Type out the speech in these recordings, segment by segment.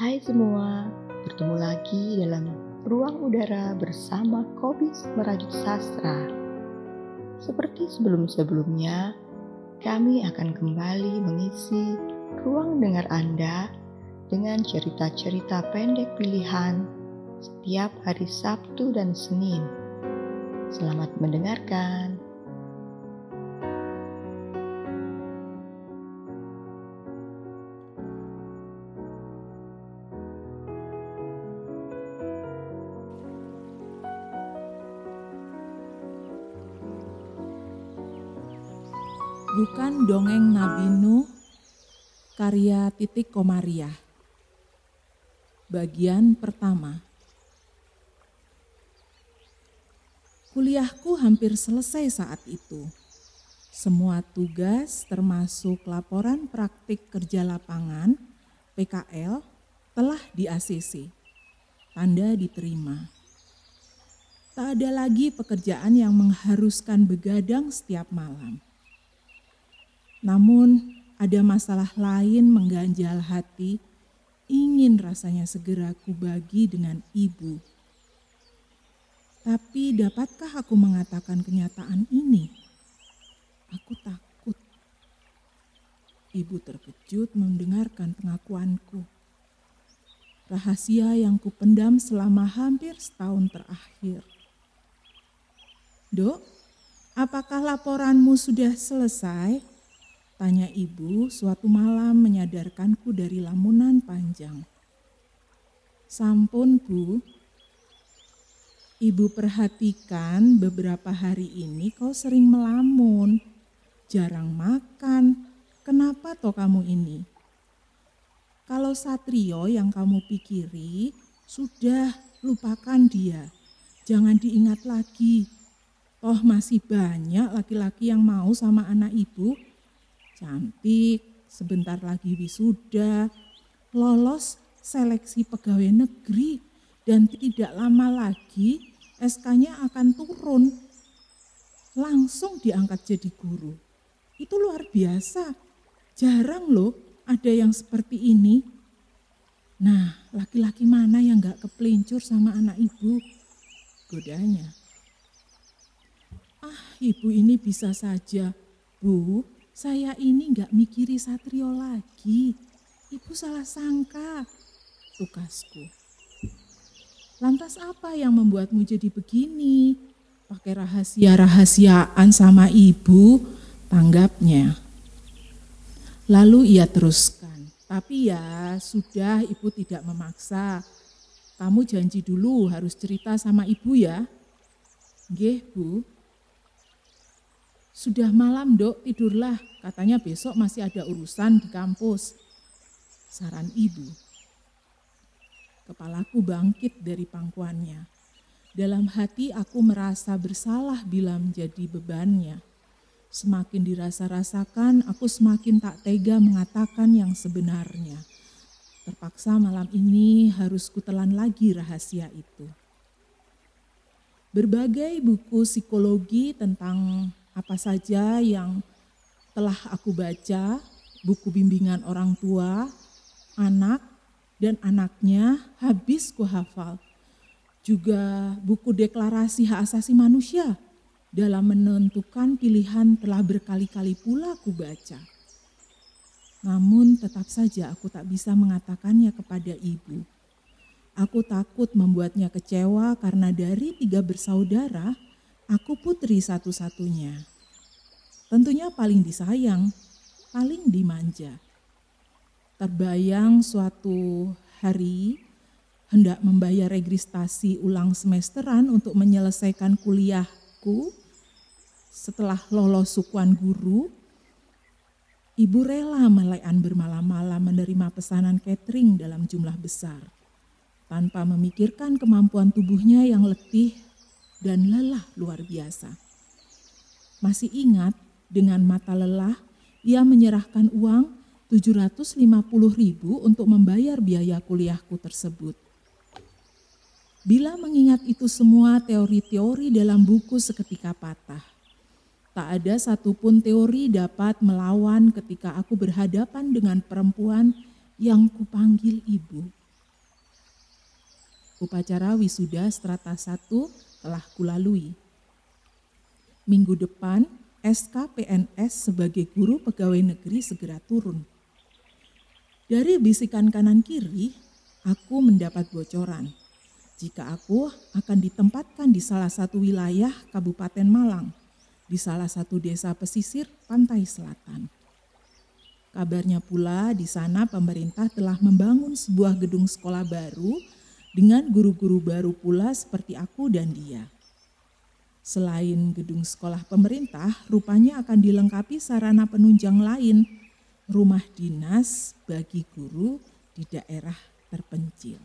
Hai semua, bertemu lagi dalam ruang udara bersama Kobis Merajut Sastra. Seperti sebelum-sebelumnya, kami akan kembali mengisi ruang dengar Anda dengan cerita-cerita pendek pilihan setiap hari Sabtu dan Senin. Selamat mendengarkan. Bukan dongeng Nabi Nuh, karya Titik Komariah. Bagian pertama. Kuliahku hampir selesai saat itu. Semua tugas termasuk laporan praktik kerja lapangan PKL telah di ACC. Tanda diterima. Tak ada lagi pekerjaan yang mengharuskan begadang setiap malam namun ada masalah lain mengganjal hati, ingin rasanya segera kubagi dengan ibu. Tapi dapatkah aku mengatakan kenyataan ini? Aku takut. Ibu terkejut mendengarkan pengakuanku. Rahasia yang kupendam selama hampir setahun terakhir. Dok, apakah laporanmu sudah selesai? Tanya ibu suatu malam menyadarkanku dari lamunan panjang. Sampun bu, ibu perhatikan beberapa hari ini kau sering melamun, jarang makan. Kenapa toh kamu ini? Kalau Satrio yang kamu pikiri, sudah lupakan dia. Jangan diingat lagi. Toh masih banyak laki-laki yang mau sama anak ibu cantik, sebentar lagi wisuda, lolos seleksi pegawai negeri, dan tidak lama lagi SK-nya akan turun. Langsung diangkat jadi guru. Itu luar biasa. Jarang loh ada yang seperti ini. Nah, laki-laki mana yang gak kepelincur sama anak ibu? Godanya. Ah, ibu ini bisa saja. Bu, saya ini nggak mikiri Satrio lagi. Ibu salah sangka. Tukasku. Lantas apa yang membuatmu jadi begini? Pakai rahasia-rahasiaan sama ibu, tanggapnya. Lalu ia teruskan, tapi ya sudah ibu tidak memaksa. Kamu janji dulu harus cerita sama ibu ya. Nggih, Bu. Sudah malam dok, tidurlah. Katanya besok masih ada urusan di kampus. Saran ibu. Kepalaku bangkit dari pangkuannya. Dalam hati aku merasa bersalah bila menjadi bebannya. Semakin dirasa-rasakan, aku semakin tak tega mengatakan yang sebenarnya. Terpaksa malam ini harus kutelan lagi rahasia itu. Berbagai buku psikologi tentang apa saja yang telah aku baca, buku bimbingan orang tua, anak, dan anaknya habis ku hafal. Juga buku deklarasi hak asasi manusia dalam menentukan pilihan telah berkali-kali pula aku baca. Namun tetap saja aku tak bisa mengatakannya kepada ibu. Aku takut membuatnya kecewa karena dari tiga bersaudara, Aku putri satu-satunya. Tentunya paling disayang, paling dimanja. Terbayang suatu hari hendak membayar registrasi ulang semesteran untuk menyelesaikan kuliahku setelah lolos sukuan guru, ibu rela melayan bermalam-malam menerima pesanan catering dalam jumlah besar, tanpa memikirkan kemampuan tubuhnya yang letih dan lelah luar biasa. Masih ingat dengan mata lelah ia menyerahkan uang 750 ribu untuk membayar biaya kuliahku tersebut. Bila mengingat itu semua teori-teori dalam buku seketika patah. Tak ada satupun teori dapat melawan ketika aku berhadapan dengan perempuan yang kupanggil ibu. Upacara wisuda strata 1 telah kulalui. Minggu depan, SK PNS sebagai guru pegawai negeri segera turun. Dari bisikan kanan kiri, aku mendapat bocoran jika aku akan ditempatkan di salah satu wilayah Kabupaten Malang, di salah satu desa pesisir pantai selatan. Kabarnya pula di sana pemerintah telah membangun sebuah gedung sekolah baru dengan guru-guru baru pula seperti aku dan dia. Selain gedung sekolah pemerintah, rupanya akan dilengkapi sarana penunjang lain, rumah dinas bagi guru di daerah terpencil.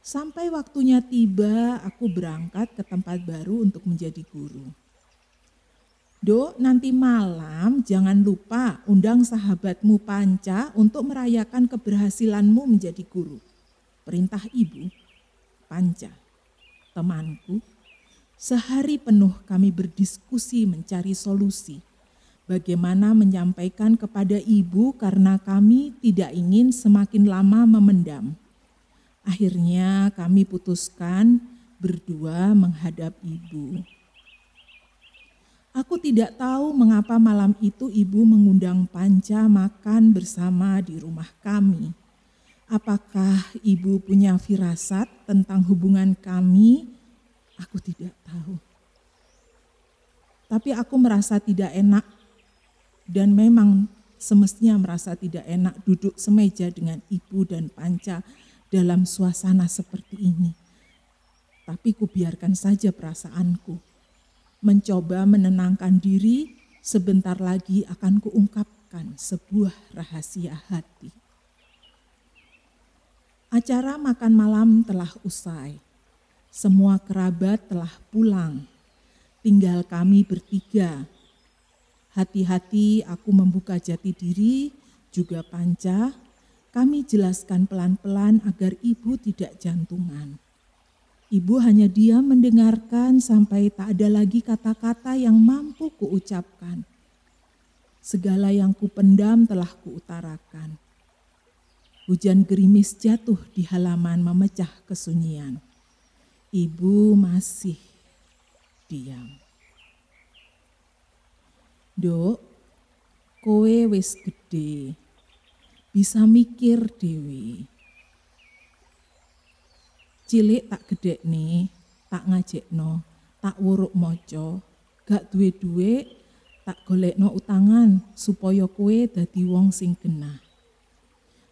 Sampai waktunya tiba, aku berangkat ke tempat baru untuk menjadi guru. Dok, nanti malam jangan lupa undang sahabatmu Panca untuk merayakan keberhasilanmu menjadi guru. Perintah ibu, Panca, temanku, Sehari penuh kami berdiskusi mencari solusi. Bagaimana menyampaikan kepada ibu karena kami tidak ingin semakin lama memendam. Akhirnya kami putuskan berdua menghadap ibu. Aku tidak tahu mengapa malam itu ibu mengundang Panca makan bersama di rumah kami. Apakah ibu punya firasat tentang hubungan kami Aku tidak tahu. Tapi aku merasa tidak enak dan memang semestinya merasa tidak enak duduk semeja dengan ibu dan panca dalam suasana seperti ini. Tapi kubiarkan saja perasaanku. Mencoba menenangkan diri, sebentar lagi akan kuungkapkan sebuah rahasia hati. Acara makan malam telah usai semua kerabat telah pulang, tinggal kami bertiga. Hati-hati aku membuka jati diri, juga panca, kami jelaskan pelan-pelan agar ibu tidak jantungan. Ibu hanya diam mendengarkan sampai tak ada lagi kata-kata yang mampu kuucapkan. Segala yang kupendam telah kuutarakan. Hujan gerimis jatuh di halaman memecah kesunyian. Ibu masih diam. Dok, kowe wis gede, bisa mikir dewi. Cilik tak gede nih, tak ngajek no, tak wuruk moco, gak duwe-duwe, tak golek no utangan supaya kowe dadi wong sing genah.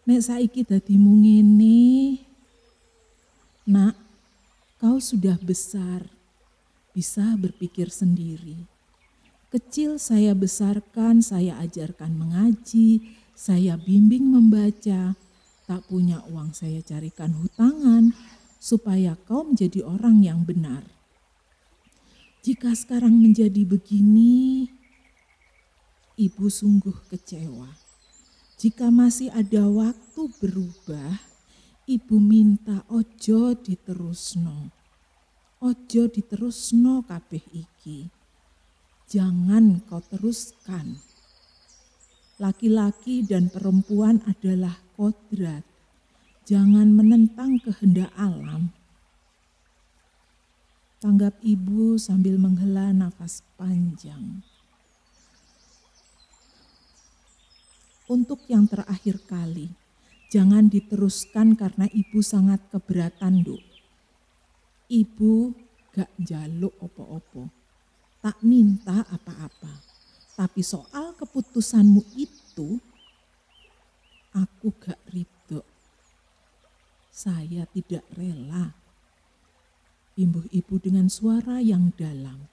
Nek saiki dadi mungini, nak Kau sudah besar, bisa berpikir sendiri. Kecil saya besarkan, saya ajarkan mengaji, saya bimbing membaca. Tak punya uang saya carikan hutangan, supaya kau menjadi orang yang benar. Jika sekarang menjadi begini, ibu sungguh kecewa. Jika masih ada waktu berubah, Ibu minta ojo diterusno. Ojo diterusno kabeh iki. Jangan kau teruskan. Laki-laki dan perempuan adalah kodrat. Jangan menentang kehendak alam. Tanggap ibu sambil menghela nafas panjang. Untuk yang terakhir kali, Jangan diteruskan karena ibu sangat keberatan, Duk. Ibu gak jaluk opo-opo, tak minta apa-apa. Tapi soal keputusanmu itu, aku gak ridho. Saya tidak rela. Imbuh ibu dengan suara yang dalam.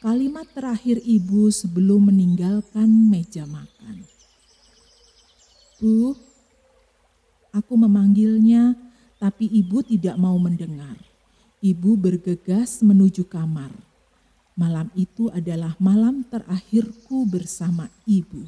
Kalimat terakhir ibu sebelum meninggalkan meja makan. Bu, Aku memanggilnya, tapi ibu tidak mau mendengar. Ibu bergegas menuju kamar. Malam itu adalah malam terakhirku bersama ibu.